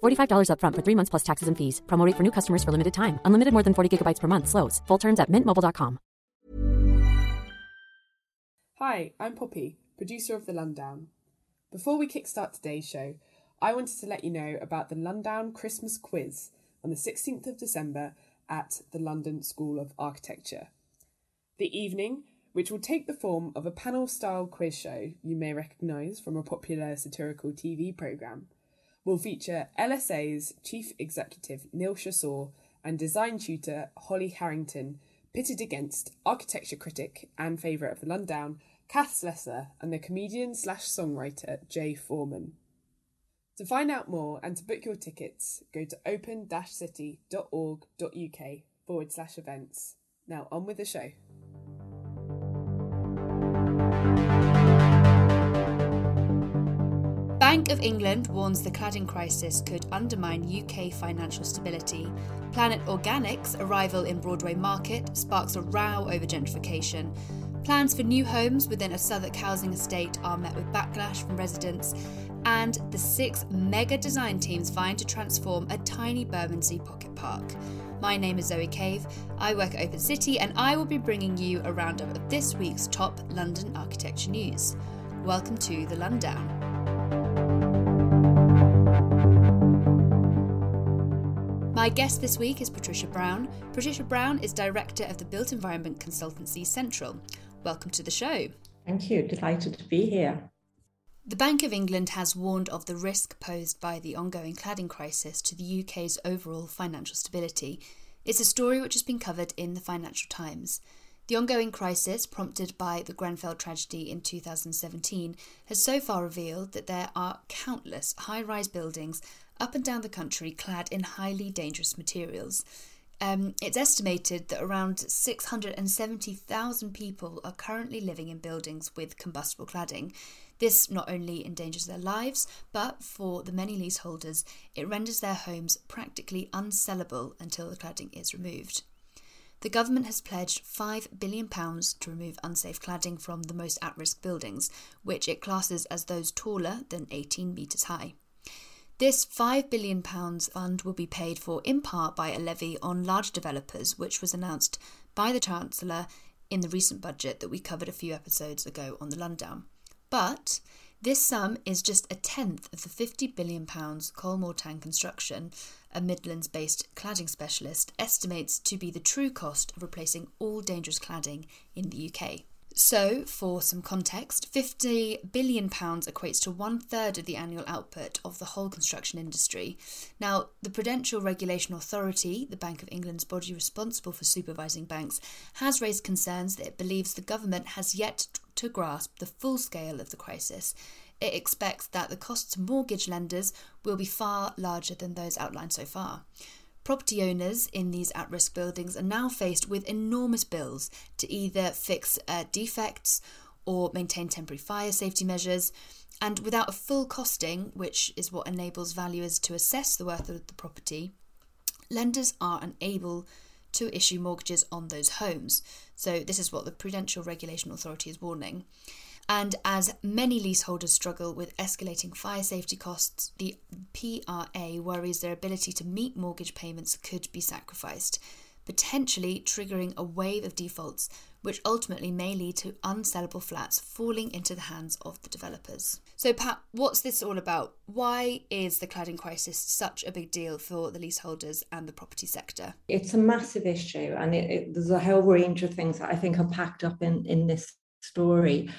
$45 upfront for three months plus taxes and fees. Promo rate for new customers for limited time. Unlimited more than 40 gigabytes per month. Slows. Full terms at mintmobile.com. Hi, I'm Poppy, producer of The Lundown. Before we kickstart today's show, I wanted to let you know about the Lundown Christmas Quiz on the 16th of December at the London School of Architecture. The evening, which will take the form of a panel style quiz show you may recognise from a popular satirical TV programme, will feature LSA's Chief Executive Neal Shasore and design tutor Holly Harrington pitted against architecture critic and favourite of the Lundown, Kath Slessor, and the comedian slash songwriter Jay Foreman. To find out more and to book your tickets, go to open-city.org.uk forward slash events. Now on with the show. Bank of England warns the cladding crisis could undermine UK financial stability. Planet Organics' arrival in Broadway Market sparks a row over gentrification. Plans for new homes within a Southwark housing estate are met with backlash from residents. And the six mega design teams vying to transform a tiny Bermondsey pocket park. My name is Zoe Cave. I work at Open City, and I will be bringing you a roundup of this week's top London architecture news. Welcome to the Lundown. My guest this week is Patricia Brown. Patricia Brown is director of the built environment consultancy Central. Welcome to the show. Thank you. Delighted to be here. The Bank of England has warned of the risk posed by the ongoing cladding crisis to the UK's overall financial stability. It's a story which has been covered in the Financial Times. The ongoing crisis, prompted by the Grenfell tragedy in 2017, has so far revealed that there are countless high rise buildings up and down the country clad in highly dangerous materials. Um, it's estimated that around 670,000 people are currently living in buildings with combustible cladding. This not only endangers their lives, but for the many leaseholders, it renders their homes practically unsellable until the cladding is removed. The government has pledged £5 billion to remove unsafe cladding from the most at risk buildings, which it classes as those taller than 18 metres high. This £5 billion fund will be paid for in part by a levy on large developers, which was announced by the Chancellor in the recent budget that we covered a few episodes ago on the Lundown. But this sum is just a tenth of the £50 billion Colmore Tang Construction, a Midlands based cladding specialist, estimates to be the true cost of replacing all dangerous cladding in the UK. So, for some context, £50 billion equates to one third of the annual output of the whole construction industry. Now, the Prudential Regulation Authority, the Bank of England's body responsible for supervising banks, has raised concerns that it believes the government has yet to grasp the full scale of the crisis. It expects that the costs to mortgage lenders will be far larger than those outlined so far. Property owners in these at risk buildings are now faced with enormous bills to either fix uh, defects or maintain temporary fire safety measures. And without a full costing, which is what enables valuers to assess the worth of the property, lenders are unable to issue mortgages on those homes. So, this is what the Prudential Regulation Authority is warning. And as many leaseholders struggle with escalating fire safety costs, the PRA worries their ability to meet mortgage payments could be sacrificed. potentially triggering a wave of defaults, which ultimately may lead to unsellable flats falling into the hands of the developers. So, Pat, what's this all about? Why is the cladding crisis such a big deal for the leaseholders and the property sector? It's a massive issue, and it, it, there's a whole range of things that I think are packed up in, in this story.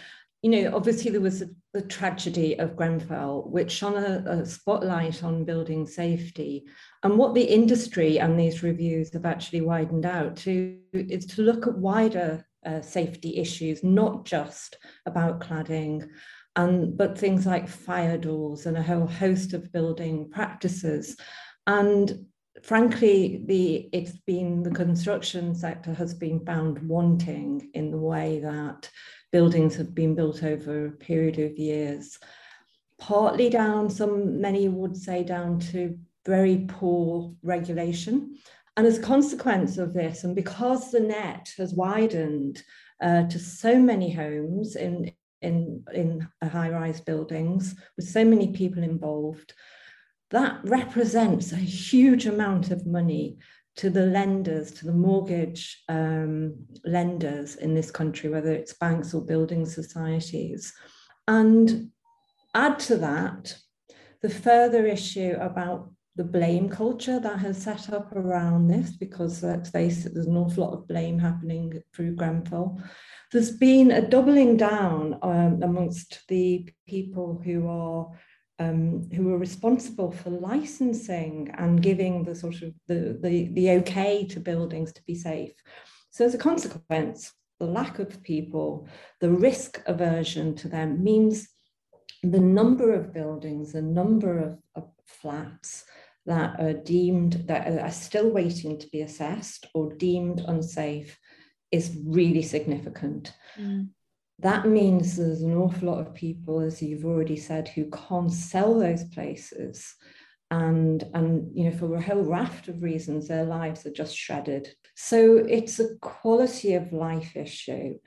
You know, obviously, there was a, the tragedy of Grenfell, which shone a, a spotlight on building safety. And what the industry and these reviews have actually widened out to is to look at wider uh, safety issues, not just about cladding, and but things like fire doors and a whole host of building practices. And frankly, the it's been the construction sector has been found wanting in the way that buildings have been built over a period of years, partly down, some many would say down to very poor regulation. And as a consequence of this, and because the net has widened uh, to so many homes in, in, in high-rise buildings with so many people involved, that represents a huge amount of money to the lenders, to the mortgage um, lenders in this country, whether it's banks or building societies. And add to that the further issue about the blame culture that has set up around this, because let's face it, there's an awful lot of blame happening through Grenfell. There's been a doubling down um, amongst the people who are um, who are responsible for licensing and giving the sort of the, the, the okay to buildings to be safe. So as a consequence, the lack of people, the risk aversion to them means the number of buildings, the number of, of flats that are deemed that are still waiting to be assessed or deemed unsafe is really significant. Mm. That means there's an awful lot of people, as you've already said, who can't sell those places. And, and you know, for a whole raft of reasons, their lives are just shredded. So it's a quality of life issue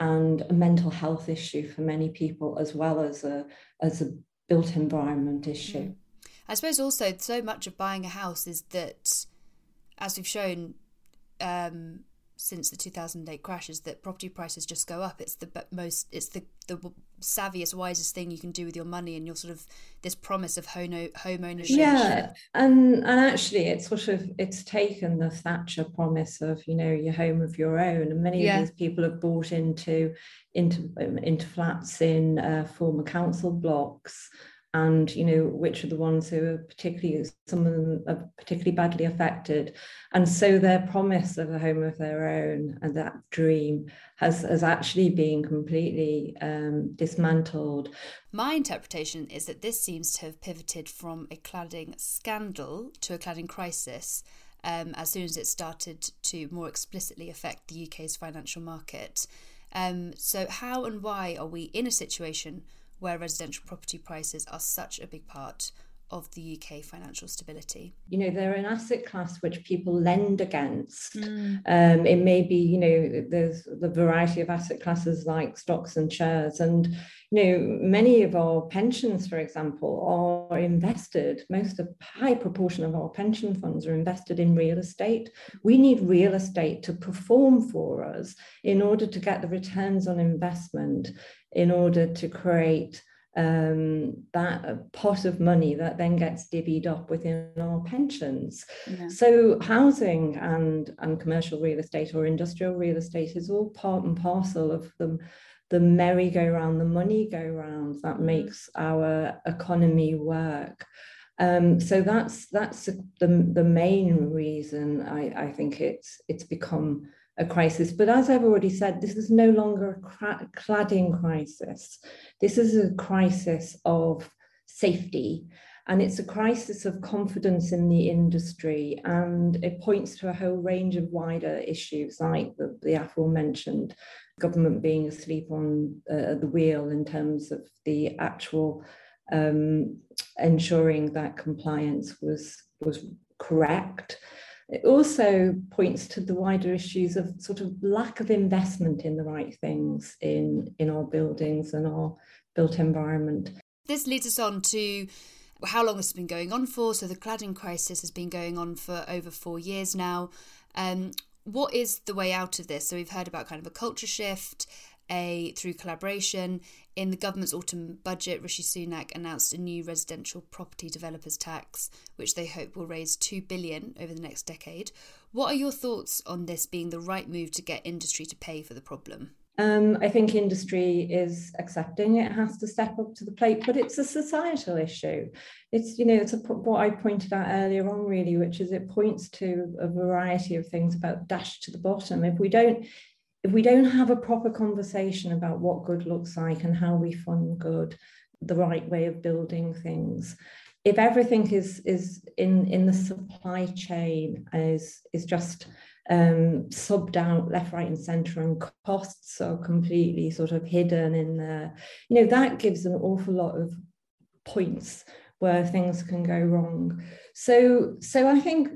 and a mental health issue for many people, as well as a, as a built environment issue. Mm. I suppose also so much of buying a house is that, as we've shown, um, since the 2008 crashes that property prices just go up it's the most it's the the savviest wisest thing you can do with your money and your sort of this promise of home home ownership yeah and and actually it's sort of it's taken the thatcher promise of you know your home of your own and many yeah. of these people have bought into into into flats in uh, former council blocks and you know which are the ones who are particularly some of them are particularly badly affected. And so their promise of a home of their own and that dream has has actually been completely um, dismantled. My interpretation is that this seems to have pivoted from a cladding scandal to a cladding crisis um, as soon as it started to more explicitly affect the UK's financial market. Um, so how and why are we in a situation where residential property prices are such a big part of the UK financial stability? You know, they're an asset class which people lend against. Mm. Um, it may be, you know, there's the variety of asset classes like stocks and shares. And, you know, many of our pensions, for example, are invested, most of high proportion of our pension funds are invested in real estate. We need real estate to perform for us in order to get the returns on investment, in order to create um, that pot of money that then gets divvied up within our pensions. Yeah. So housing and, and commercial real estate or industrial real estate is all part and parcel of the, the merry-go-round, the money-go-round that mm-hmm. makes our economy work. Um, so that's that's the, the main reason I, I think it's it's become a crisis. But as I've already said, this is no longer a cladding crisis. This is a crisis of safety. And it's a crisis of confidence in the industry. And it points to a whole range of wider issues, like the, the aforementioned government being asleep on uh, the wheel in terms of the actual um, ensuring that compliance was, was correct. It also points to the wider issues of sort of lack of investment in the right things in, in our buildings and our built environment. This leads us on to how long this has been going on for. So the cladding crisis has been going on for over four years now. Um, what is the way out of this? So we've heard about kind of a culture shift, a through collaboration. In the government's autumn budget, Rishi Sunak announced a new residential property developers tax, which they hope will raise two billion over the next decade. What are your thoughts on this being the right move to get industry to pay for the problem? Um, I think industry is accepting it has to step up to the plate, but it's a societal issue. It's you know it's a, what I pointed out earlier on really, which is it points to a variety of things about dash to the bottom. If we don't if we don't have a proper conversation about what good looks like and how we fund good, the right way of building things, if everything is is in in the supply chain is is just um, subbed out left, right, and centre, and costs are completely sort of hidden in there. You know that gives an awful lot of points where things can go wrong. So so I think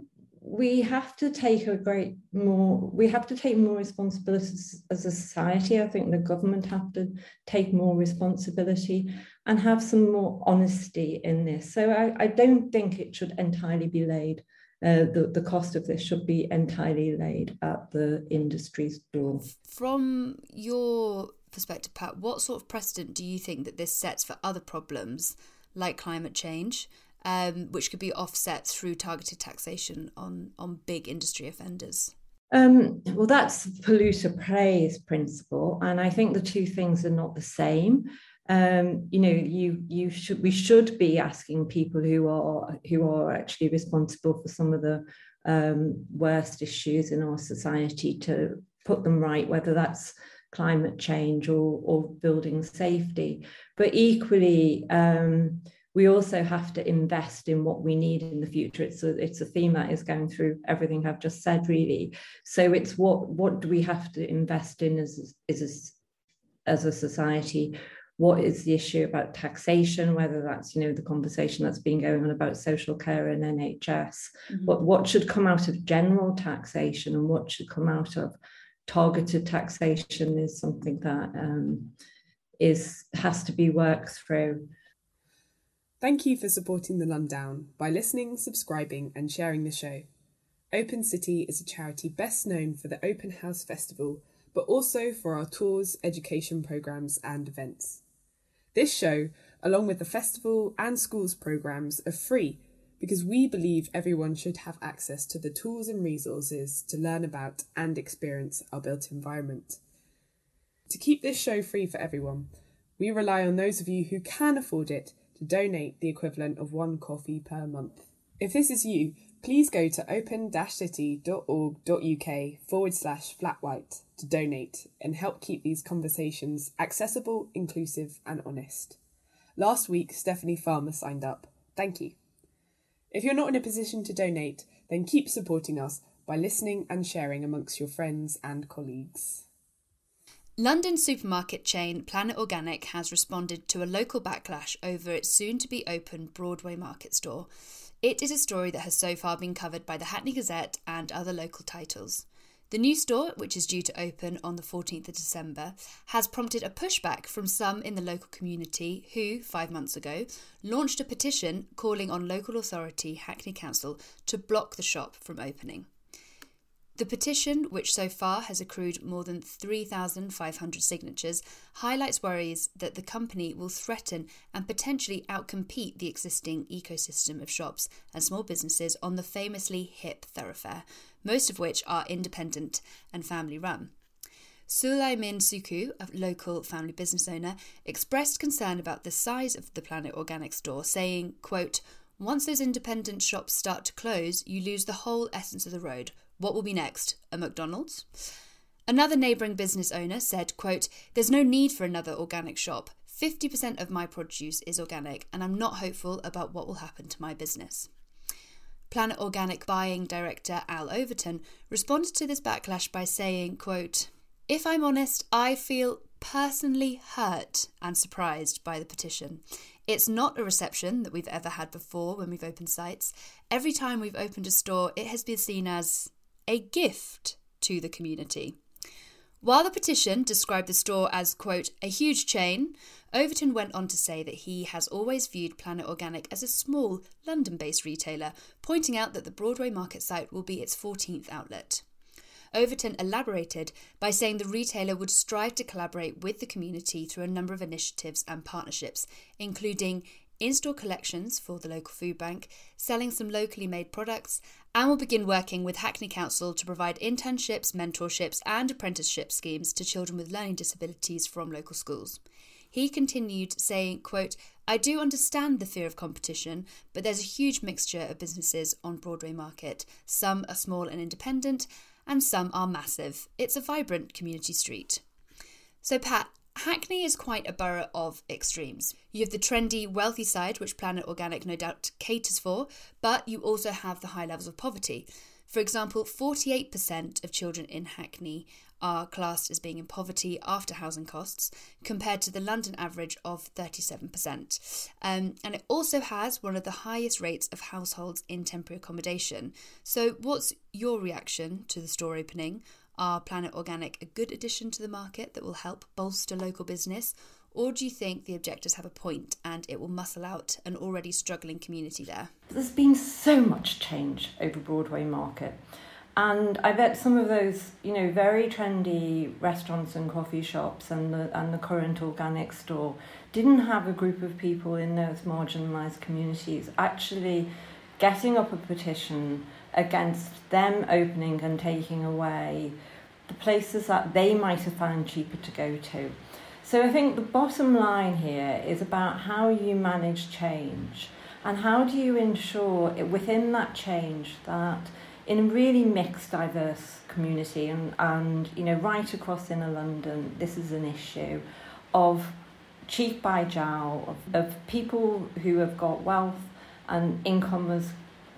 we have to take a great more we have to take more responsibilities as a society. I think the government have to take more responsibility and have some more honesty in this. So i, I don't think it should entirely be laid uh, the, the cost of this should be entirely laid at the industry's door. From your perspective pat what sort of precedent do you think that this sets for other problems like climate change um, which could be offset through targeted taxation on, on big industry offenders? Um, well, that's the polluter pays principle, and I think the two things are not the same. Um, you know, you you should we should be asking people who are who are actually responsible for some of the um, worst issues in our society to put them right, whether that's climate change or or building safety. But equally, um, we also have to invest in what we need in the future. It's a, it's a theme that is going through everything I've just said, really. So it's what what do we have to invest in as, as, a, as a society? What is the issue about taxation, whether that's, you know, the conversation that's been going on about social care and NHS, mm-hmm. what, what should come out of general taxation and what should come out of targeted taxation is something that um, is has to be worked through. Thank you for supporting The Lundown by listening, subscribing, and sharing the show. Open City is a charity best known for the Open House Festival, but also for our tours, education programmes, and events. This show, along with the festival and schools programmes, are free because we believe everyone should have access to the tools and resources to learn about and experience our built environment. To keep this show free for everyone, we rely on those of you who can afford it to donate the equivalent of one coffee per month. If this is you, please go to open-city.org.uk forward slash flat white to donate and help keep these conversations accessible, inclusive, and honest. Last week, Stephanie Farmer signed up. Thank you. If you're not in a position to donate, then keep supporting us by listening and sharing amongst your friends and colleagues. London supermarket chain Planet Organic has responded to a local backlash over its soon to be open Broadway Market store. It is a story that has so far been covered by the Hackney Gazette and other local titles. The new store, which is due to open on the 14th of December, has prompted a pushback from some in the local community who, five months ago, launched a petition calling on local authority Hackney Council to block the shop from opening. The petition, which so far has accrued more than 3,500 signatures, highlights worries that the company will threaten and potentially outcompete the existing ecosystem of shops and small businesses on the famously hip thoroughfare, most of which are independent and family run. Sulaimin Suku, a local family business owner, expressed concern about the size of the Planet Organic store, saying, quote, once those independent shops start to close, you lose the whole essence of the road, what will be next? A McDonald's? Another neighbouring business owner said, quote, There's no need for another organic shop. 50% of my produce is organic, and I'm not hopeful about what will happen to my business. Planet Organic buying director Al Overton responded to this backlash by saying, quote, If I'm honest, I feel personally hurt and surprised by the petition. It's not a reception that we've ever had before when we've opened sites. Every time we've opened a store, it has been seen as a gift to the community. While the petition described the store as, quote, a huge chain, Overton went on to say that he has always viewed Planet Organic as a small, London based retailer, pointing out that the Broadway Market site will be its 14th outlet. Overton elaborated by saying the retailer would strive to collaborate with the community through a number of initiatives and partnerships, including in store collections for the local food bank, selling some locally made products, and will begin working with Hackney Council to provide internships, mentorships, and apprenticeship schemes to children with learning disabilities from local schools. He continued saying, quote, I do understand the fear of competition, but there's a huge mixture of businesses on Broadway Market. Some are small and independent, and some are massive. It's a vibrant community street. So, Pat, Hackney is quite a borough of extremes. You have the trendy, wealthy side, which Planet Organic no doubt caters for, but you also have the high levels of poverty. For example, 48% of children in Hackney are classed as being in poverty after housing costs, compared to the London average of 37%. Um, and it also has one of the highest rates of households in temporary accommodation. So, what's your reaction to the store opening? Are Planet Organic a good addition to the market that will help bolster local business? Or do you think the objectors have a point and it will muscle out an already struggling community there? There's been so much change over Broadway Market. And I bet some of those, you know, very trendy restaurants and coffee shops and the, and the current organic store didn't have a group of people in those marginalised communities actually getting up a petition against them opening and taking away the places that they might have found cheaper to go to. So I think the bottom line here is about how you manage change and how do you ensure within that change that in a really mixed, diverse community and, and you know right across inner London, this is an issue of cheap by jowl, of, of people who have got wealth and income is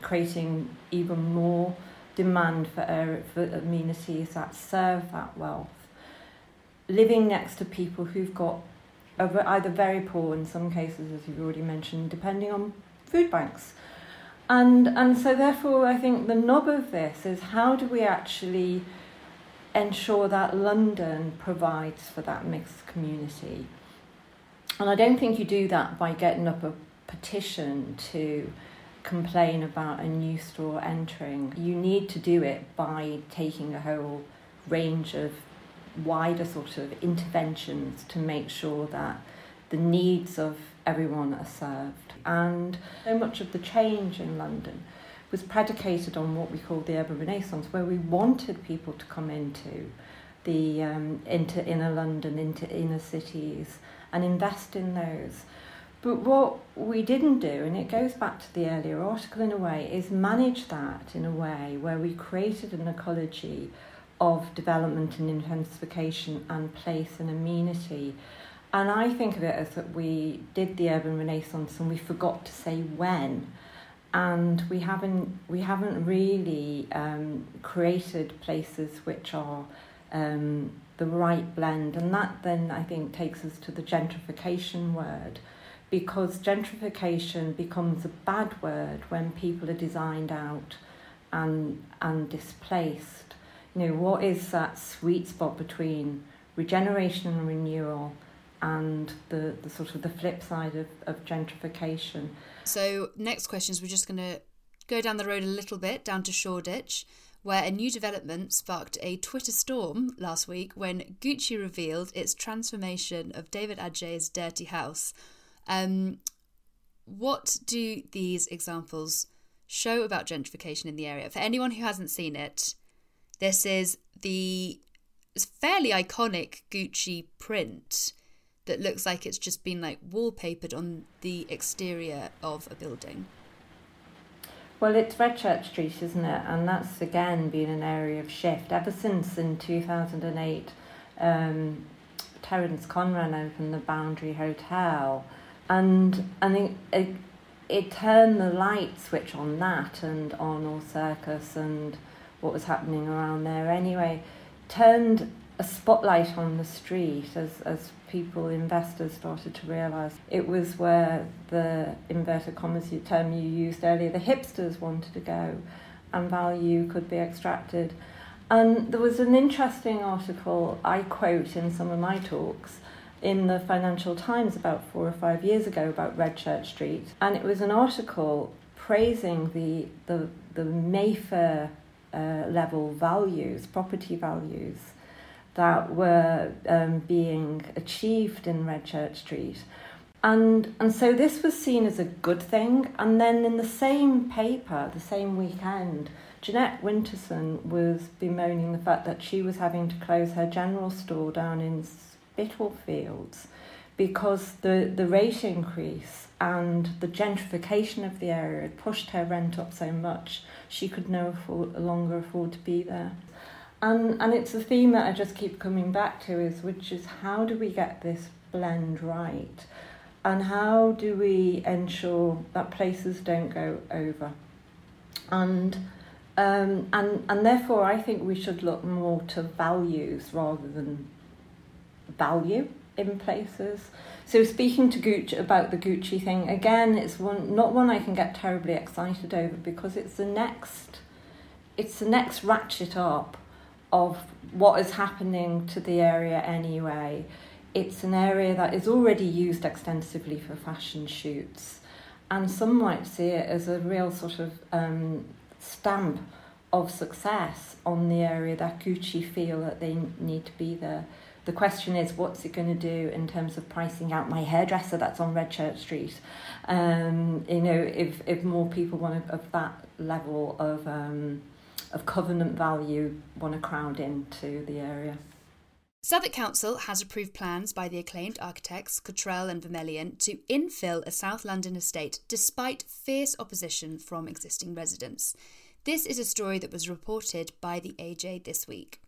creating even more demand for, for amenities that serve that wealth. Living next to people who've got either very poor in some cases, as you've already mentioned, depending on food banks. And, and so therefore I think the nub of this is how do we actually ensure that London provides for that mixed community? And I don't think you do that by getting up a petition to complain about a new store entering. You need to do it by taking a whole range of wider sort of interventions to make sure that the needs of everyone are served. And so much of the change in London was predicated on what we call the urban renaissance, where we wanted people to come into the um, into inner London, into inner cities, and invest in those. But what we didn't do, and it goes back to the earlier article in a way, is manage that in a way where we created an ecology of development and intensification and place and amenity. And I think of it as that we did the urban renaissance and we forgot to say when. And we haven't we haven't really um, created places which are um, the right blend, and that then I think takes us to the gentrification word because gentrification becomes a bad word when people are designed out and and displaced. You know, what is that sweet spot between regeneration and renewal and the, the sort of the flip side of, of gentrification? So next question is we're just gonna go down the road a little bit down to Shoreditch where a new development sparked a Twitter storm last week when Gucci revealed its transformation of David Adjaye's Dirty House um, what do these examples show about gentrification in the area? For anyone who hasn't seen it, this is the fairly iconic Gucci print that looks like it's just been like wallpapered on the exterior of a building. Well, it's Redchurch Street, isn't it? And that's again been an area of shift ever since in 2008. Um, Terence Conran opened the Boundary Hotel and and it, it, it turned the light switch on that and Arnold Circus and what was happening around there anyway turned a spotlight on the street as, as people, investors started to realise it was where the inverted commas term you used earlier, the hipsters wanted to go and value could be extracted. And there was an interesting article I quote in some of my talks in the Financial Times about four or five years ago about Redchurch Street, and it was an article praising the the, the Mayfair uh, level values, property values that were um, being achieved in Redchurch Street. And, and so this was seen as a good thing. And then in the same paper, the same weekend, Jeanette Winterson was bemoaning the fact that she was having to close her general store down in Spitalfields because the, the rate increase and the gentrification of the area had pushed her rent up so much she could no afford, longer afford to be there. And, and it's a theme that I just keep coming back to is which is how do we get this blend right? And how do we ensure that places don't go over? And um, and and therefore I think we should look more to values rather than value in places. So speaking to Gucci about the Gucci thing again, it's one not one I can get terribly excited over because it's the next, it's the next ratchet up of what is happening to the area anyway. It's an area that is already used extensively for fashion shoots, and some might see it as a real sort of um, stamp of success on the area that Gucci feel that they need to be there the question is what's it going to do in terms of pricing out my hairdresser that's on Redchurch Street um, you know if, if more people want of that level of um, of covenant value want to crowd into the area Southwark Council has approved plans by the acclaimed architects Cottrell and Vermeulen to infill a South London estate despite fierce opposition from existing residents. This is a story that was reported by the AJ this week.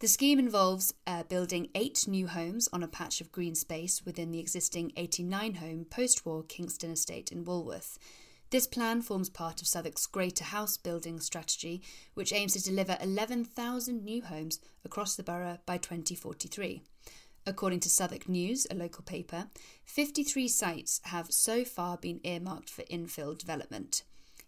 The scheme involves uh, building eight new homes on a patch of green space within the existing 89 home post war Kingston estate in Walworth. This plan forms part of Southwark's Greater House Building strategy, which aims to deliver 11,000 new homes across the borough by 2043. According to Southwark News, a local paper, 53 sites have so far been earmarked for infill development.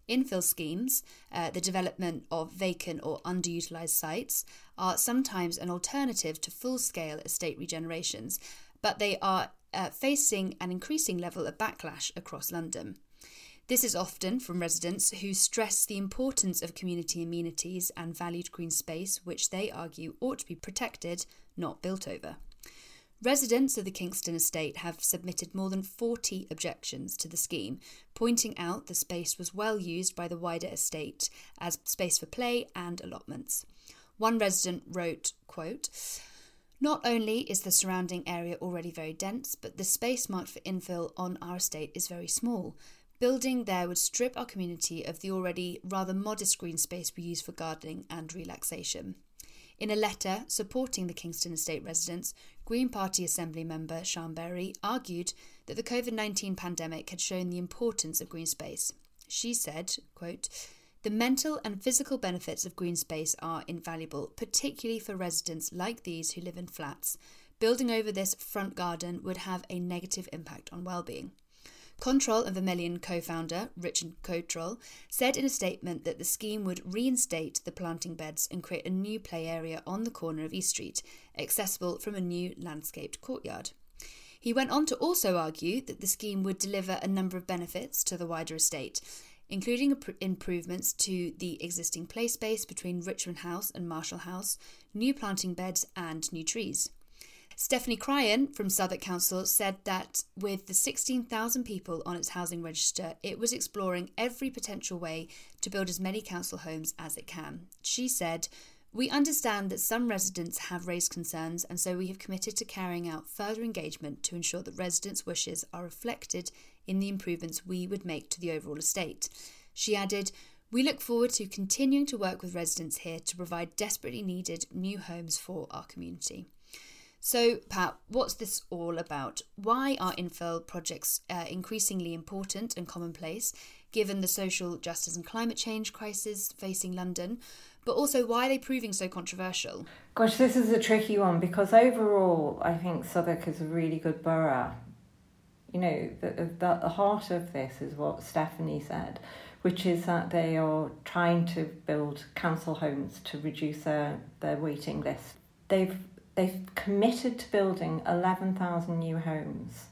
Infill schemes, uh, the development of vacant or underutilised sites, are sometimes an alternative to full scale estate regenerations, but they are uh, facing an increasing level of backlash across London. This is often from residents who stress the importance of community amenities and valued green space, which they argue ought to be protected, not built over. Residents of the Kingston estate have submitted more than 40 objections to the scheme, pointing out the space was well used by the wider estate as space for play and allotments. One resident wrote, quote, not only is the surrounding area already very dense, but the space marked for infill on our estate is very small. Building there would strip our community of the already rather modest green space we use for gardening and relaxation. In a letter supporting the Kingston Estate residents, Green Party Assembly member Sian Berry argued that the COVID 19 pandemic had shown the importance of green space. She said, quote, the mental and physical benefits of green space are invaluable, particularly for residents like these who live in flats. Building over this front garden would have a negative impact on well-being. Cottrell and Vermeulen co founder, Richard Cottrell said in a statement that the scheme would reinstate the planting beds and create a new play area on the corner of East Street, accessible from a new landscaped courtyard. He went on to also argue that the scheme would deliver a number of benefits to the wider estate, including improvements to the existing play space between Richmond House and Marshall House, new planting beds, and new trees. Stephanie Cryan from Southwark Council said that with the 16,000 people on its housing register, it was exploring every potential way to build as many council homes as it can. She said, we understand that some residents have raised concerns, and so we have committed to carrying out further engagement to ensure that residents' wishes are reflected in the improvements we would make to the overall estate. She added, We look forward to continuing to work with residents here to provide desperately needed new homes for our community. So, Pat, what's this all about? Why are infill projects uh, increasingly important and commonplace, given the social justice and climate change crisis facing London? But also, why are they proving so controversial? Gosh, this is a tricky one because overall, I think Southwark is a really good borough. You know, the, the, the heart of this is what Stephanie said, which is that they are trying to build council homes to reduce their, their waiting list. They've they've committed to building 11,000 new homes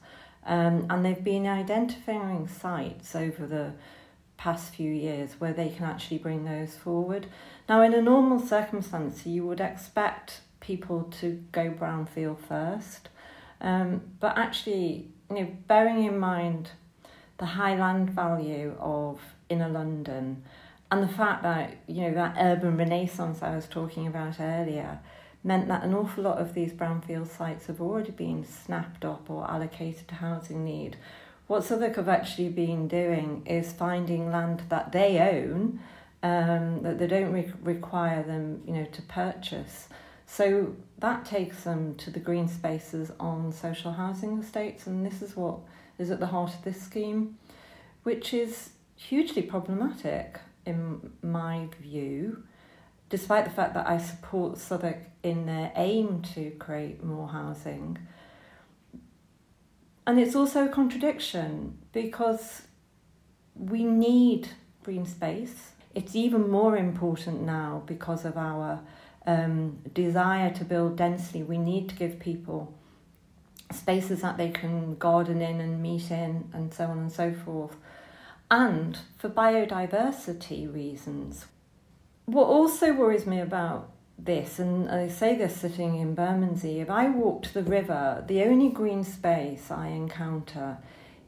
um, and they've been identifying sites over the past few years where they can actually bring those forward. Now, in a normal circumstance, you would expect people to go brownfield first, um, but actually, you know, bearing in mind the high land value of inner London and the fact that you know that urban renaissance I was talking about earlier meant that an awful lot of these brownfield sites have already been snapped up or allocated to housing need. What Southwark have actually been doing is finding land that they own, um, that they don't re- require them, you know, to purchase. So that takes them to the green spaces on social housing estates, and this is what is at the heart of this scheme, which is hugely problematic in my view despite the fact that I support Southwark in their aim to create more housing. And it's also a contradiction because we need green space. It's even more important now because of our um, desire to build densely. We need to give people spaces that they can garden in and meet in, and so on and so forth. And for biodiversity reasons, what also worries me about this, and I say this sitting in Bermondsey, if I walk to the river, the only green space I encounter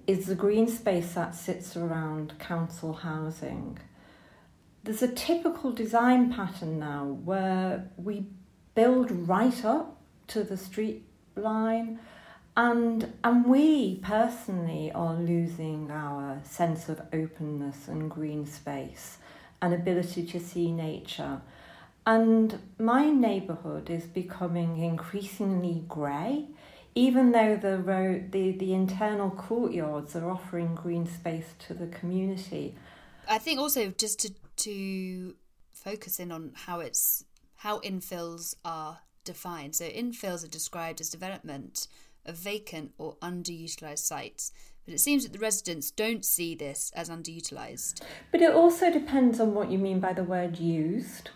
is the green space that sits around council housing. There's a typical design pattern now where we build right up to the street line and and we personally are losing our sense of openness and green space and ability to see nature. And my neighbourhood is becoming increasingly grey, even though the road, the, the internal courtyards are offering green space to the community. I think also just to to focus in on how it's how infills are defined. So infills are described as development of vacant or underutilized sites but it seems that the residents don't see this as underutilised. But it also depends on what you mean by the word used.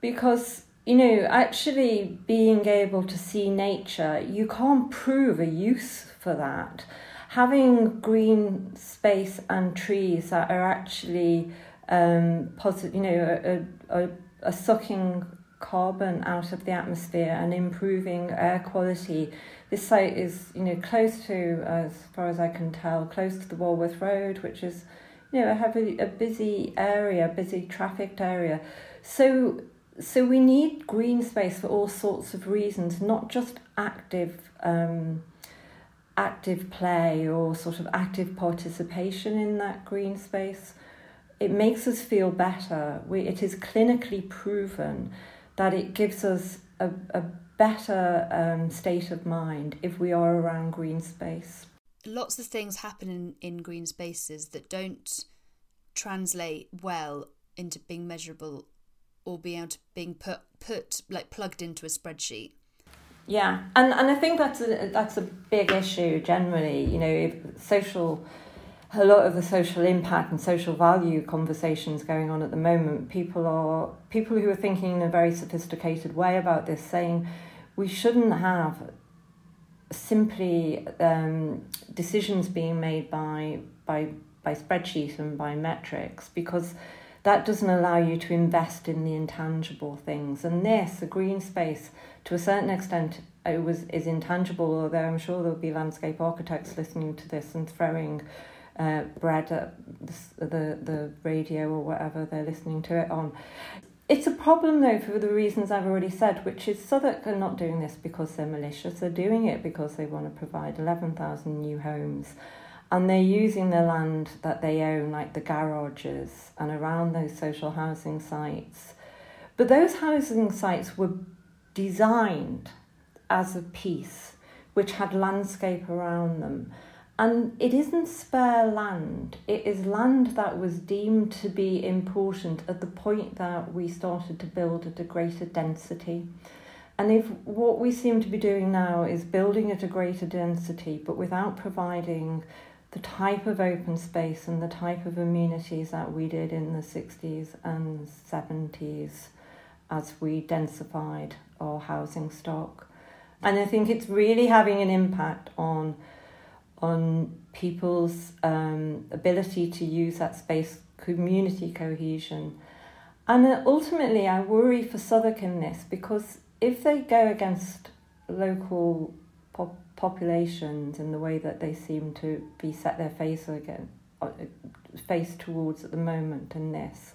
Because, you know, actually being able to see nature, you can't prove a use for that. Having green space and trees that are actually um, positive, you know, a, a, a sucking carbon out of the atmosphere and improving air quality this site is, you know, close to, as far as I can tell, close to the Walworth Road, which is, you know, a heavy, a busy area, busy trafficked area. So, so we need green space for all sorts of reasons, not just active, um, active play or sort of active participation in that green space. It makes us feel better. We, it is clinically proven that it gives us a, a better um, state of mind if we are around green space. Lots of things happen in, in green spaces that don't translate well into being measurable or being able to being put put like plugged into a spreadsheet. Yeah, and and I think that's a that's a big issue generally. You know, social a lot of the social impact and social value conversations going on at the moment. People are people who are thinking in a very sophisticated way about this, saying we shouldn't have simply um, decisions being made by by by spreadsheets and by metrics because that doesn't allow you to invest in the intangible things. And this, the green space, to a certain extent, it was is intangible. Although I'm sure there'll be landscape architects listening to this and throwing uh, bread the, the the radio or whatever they're listening to it on. It's a problem though for the reasons I've already said, which is Southwark are not doing this because they're malicious. They're doing it because they want to provide 11,000 new homes. And they're using the land that they own, like the garages and around those social housing sites. But those housing sites were designed as a piece which had landscape around them. And it isn't spare land, it is land that was deemed to be important at the point that we started to build at a greater density. And if what we seem to be doing now is building at a greater density, but without providing the type of open space and the type of amenities that we did in the 60s and 70s as we densified our housing stock. And I think it's really having an impact on on people's um, ability to use that space community cohesion. And ultimately, I worry for Southwark in this because if they go against local pop- populations in the way that they seem to be set their face again, uh, face towards at the moment in this,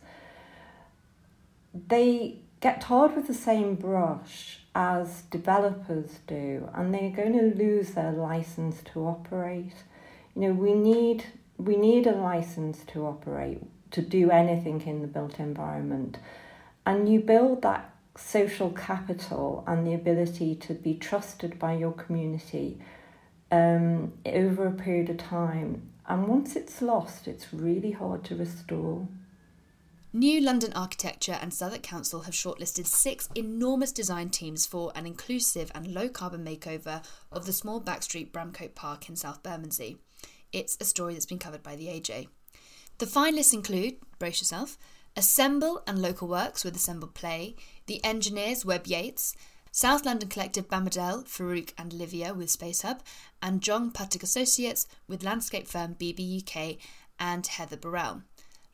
they get tarred with the same brush as developers do, and they're going to lose their license to operate. You know, we need we need a license to operate to do anything in the built environment, and you build that social capital and the ability to be trusted by your community um, over a period of time. And once it's lost, it's really hard to restore. New London Architecture and Southwark Council have shortlisted six enormous design teams for an inclusive and low carbon makeover of the small backstreet Bramcote Park in South Bermondsey. It's a story that's been covered by the AJ. The finalists include, brace yourself, Assemble and Local Works with Assemble Play, The Engineers Webb Yates, South London Collective Bamidel, Farouk and Livia with Space Hub, and John Puttick Associates with landscape firm BBUK and Heather Burrell.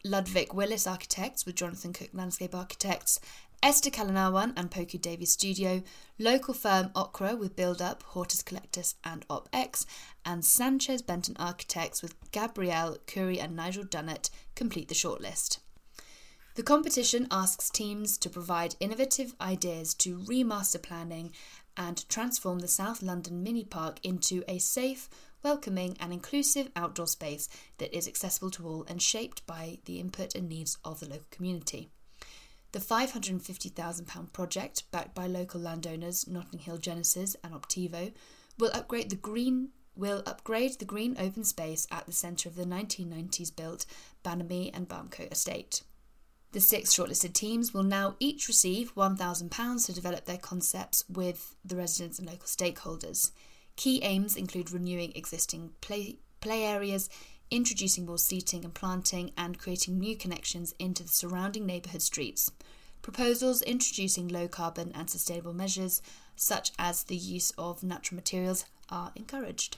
Ludwig Willis Architects with Jonathan Cook Landscape Architects, Esther Kalanawan and Poku Davies Studio, local firm Okra with Build Up, Hortus Collectus and OpX, and Sanchez Benton Architects with Gabrielle Curry and Nigel Dunnett complete the shortlist. The competition asks teams to provide innovative ideas to remaster planning and transform the South London mini park into a safe, welcoming, and inclusive outdoor space that is accessible to all and shaped by the input and needs of the local community. The £550,000 project, backed by local landowners Notting Hill Genesis and Optivo, will upgrade the green will upgrade the green open space at the centre of the 1990s built Bonamy and Bramcote estate. The six shortlisted teams will now each receive £1,000 to develop their concepts with the residents and local stakeholders. Key aims include renewing existing play, play areas, introducing more seating and planting, and creating new connections into the surrounding neighbourhood streets. Proposals introducing low carbon and sustainable measures, such as the use of natural materials, are encouraged.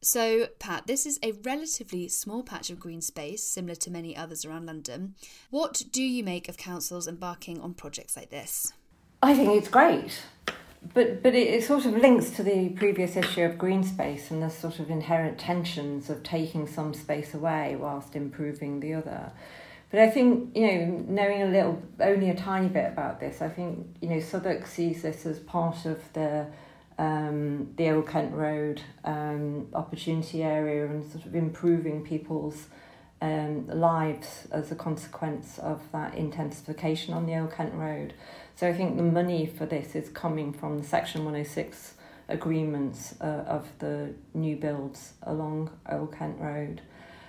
So, Pat, this is a relatively small patch of green space, similar to many others around London. What do you make of councils embarking on projects like this? I think it's great, but but it, it sort of links to the previous issue of green space and the sort of inherent tensions of taking some space away whilst improving the other. But I think, you know, knowing a little, only a tiny bit about this, I think, you know, Southwark sees this as part of the um, the Old Kent Road um, opportunity area and sort of improving people's um, lives as a consequence of that intensification on the Old Kent Road. So I think the money for this is coming from the Section 106 agreements uh, of the new builds along Old Kent Road.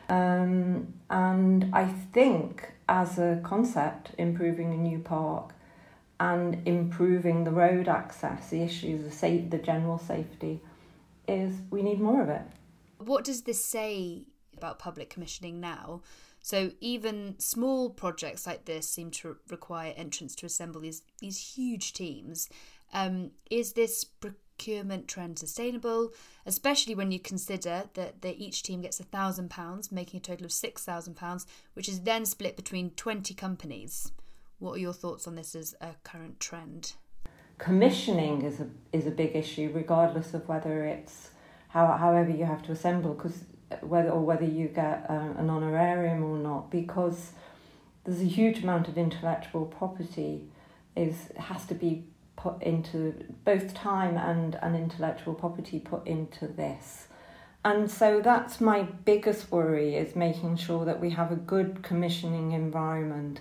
Um, and I think as a concept, improving a new park and improving the road access, the issues of safe, the general safety, is we need more of it. What does this say about public commissioning now? So even small projects like this seem to require entrants to assemble these these huge teams. Um, is this procurement trend sustainable, especially when you consider that each team gets a thousand pounds, making a total of six thousand pounds, which is then split between twenty companies? What are your thoughts on this as a current trend? Commissioning is a is a big issue, regardless of whether it's how however you have to assemble, because whether or whether you get uh, an honorarium or not, because there's a huge amount of intellectual property is has to be put into both time and an intellectual property put into this. And so that's my biggest worry is making sure that we have a good commissioning environment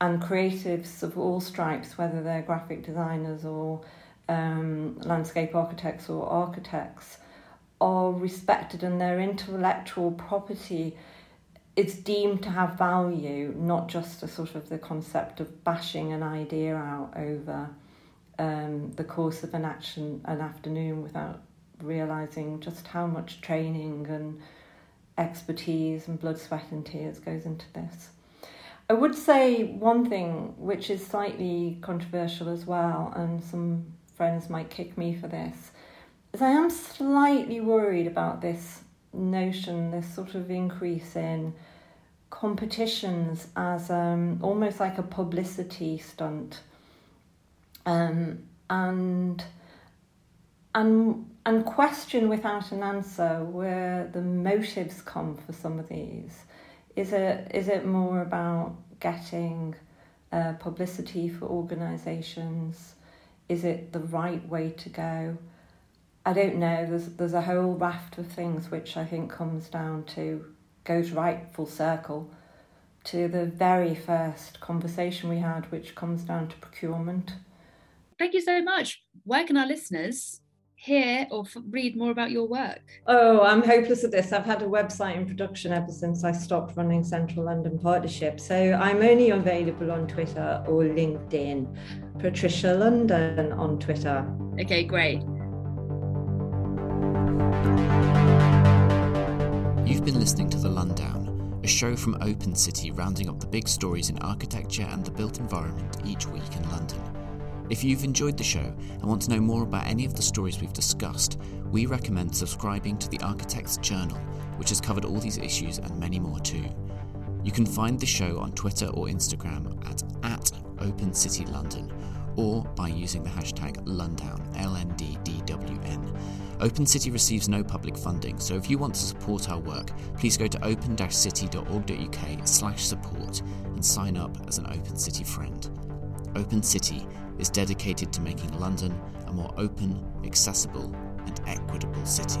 and creatives of all stripes, whether they're graphic designers or um, landscape architects or architects, are respected and their intellectual property is deemed to have value, not just a sort of the concept of bashing an idea out over um, the course of an action an afternoon without realizing just how much training and expertise and blood, sweat, and tears goes into this. I would say one thing which is slightly controversial as well, and some friends might kick me for this, I am slightly worried about this notion, this sort of increase in competitions as um, almost like a publicity stunt. Um, and and and question without an answer where the motives come for some of these. Is it is it more about getting uh, publicity for organisations? Is it the right way to go? I don't know. There's there's a whole raft of things which I think comes down to goes right full circle to the very first conversation we had, which comes down to procurement. Thank you so much. Where can our listeners hear or f- read more about your work? Oh, I'm hopeless at this. I've had a website in production ever since I stopped running Central London Partnership. So I'm only available on Twitter or LinkedIn. Patricia London on Twitter. Okay, great. You've been listening to The Lundown, a show from Open City rounding up the big stories in architecture and the built environment each week in London. If you've enjoyed the show and want to know more about any of the stories we've discussed, we recommend subscribing to the Architect's Journal, which has covered all these issues and many more too. You can find the show on Twitter or Instagram at, at Open City London or by using the hashtag Lundown, L-N-D-D-W-N. Open City receives no public funding, so if you want to support our work, please go to open-city.org.uk slash support and sign up as an Open City friend. Open City is dedicated to making London a more open, accessible, and equitable city.